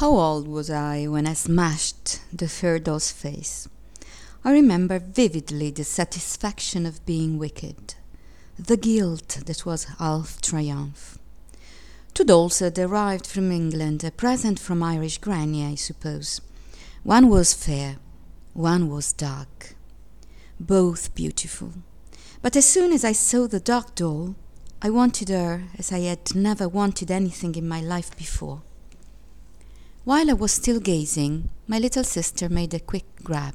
How old was I when I smashed the fair doll's face? I remember vividly the satisfaction of being wicked, the guilt that was half triumph. Two dolls had arrived from England, a present from Irish Granny, I suppose. One was fair, one was dark. Both beautiful. But as soon as I saw the dark doll, I wanted her as I had never wanted anything in my life before. While I was still gazing, my little sister made a quick grab.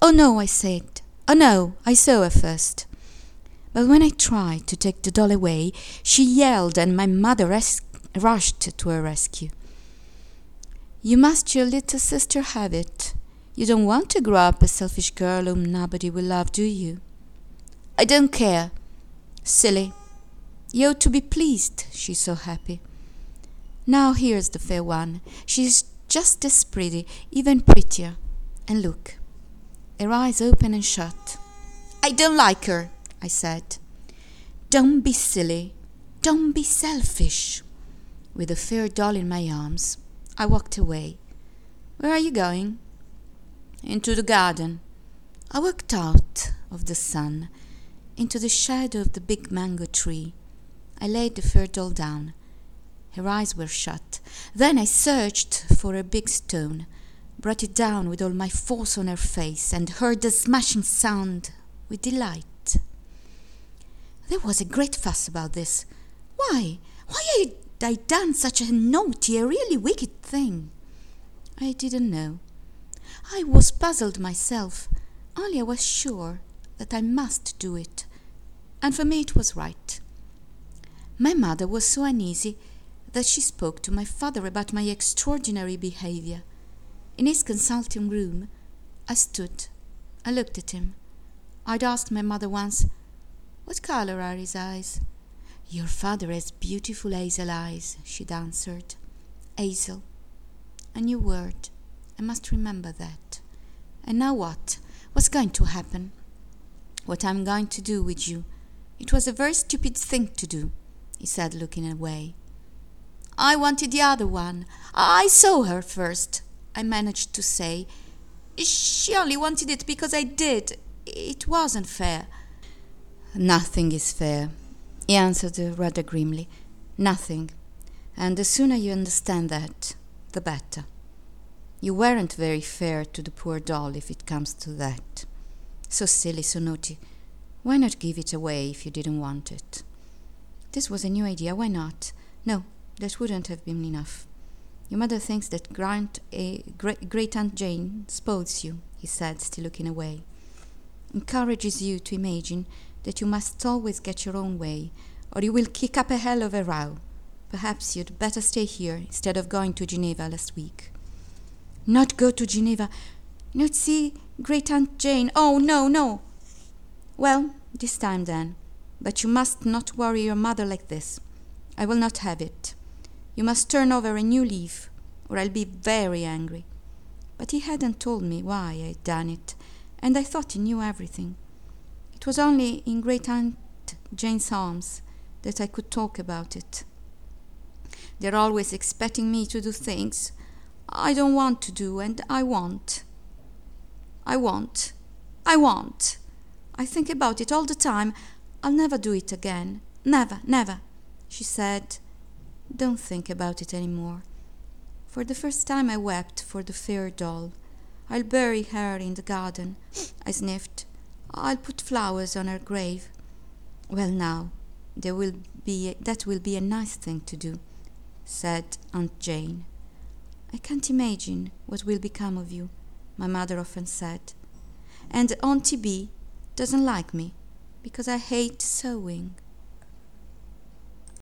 Oh no, I said. Oh no, I saw her first. But when I tried to take the doll away, she yelled and my mother res- rushed to her rescue. You must your little sister have it. You don't want to grow up a selfish girl whom nobody will love, do you? I don't care. Silly. You ought to be pleased, she's so happy. Now here's the fair one. She's just as pretty, even prettier. And look, her eyes open and shut. I don't like her, I said. Don't be silly. Don't be selfish. With the fair doll in my arms, I walked away. Where are you going? Into the garden. I walked out of the sun, into the shadow of the big mango tree. I laid the fair doll down. Her eyes were shut. Then I searched for a big stone, brought it down with all my force on her face, and heard the smashing sound with delight. There was a great fuss about this. Why? Why had I done such a naughty, a really wicked thing? I didn't know. I was puzzled myself, only I was sure that I must do it, and for me it was right. My mother was so uneasy that she spoke to my father about my extraordinary behavior. In his consulting room, I stood. I looked at him. I'd asked my mother once, What color are his eyes? Your father has beautiful hazel eyes, she'd answered. Hazel. A new word. I must remember that. And now what? What's going to happen? What I'm going to do with you. It was a very stupid thing to do he said, looking away. I wanted the other one. I saw her first, I managed to say. She only wanted it because I did. It wasn't fair. Nothing is fair, he answered rather grimly. Nothing. And the sooner you understand that, the better. You weren't very fair to the poor doll if it comes to that. So silly, so naughty. Why not give it away if you didn't want it? This was a new idea. Why not? No, that wouldn't have been enough. Your mother thinks that Grant, a great Aunt Jane spoils you, he said, still looking away. Encourages you to imagine that you must always get your own way, or you will kick up a hell of a row. Perhaps you'd better stay here instead of going to Geneva last week. Not go to Geneva, not see Great Aunt Jane. Oh, no, no. Well, this time then. But you must not worry your mother like this. I will not have it. You must turn over a new leaf, or I'll be very angry. But he hadn't told me why I'd done it, and I thought he knew everything. It was only in Great Aunt Jane's arms that I could talk about it. They're always expecting me to do things I don't want to do, and I want. I want. I want. I think about it all the time. I'll never do it again. Never, never. She said, Don't think about it any more. For the first time I wept for the fair doll. I'll bury her in the garden. I sniffed. I'll put flowers on her grave. Well, now, there will be a, that will be a nice thing to do, said Aunt Jane. I can't imagine what will become of you, my mother often said. And Auntie B doesn't like me because I hate sewing.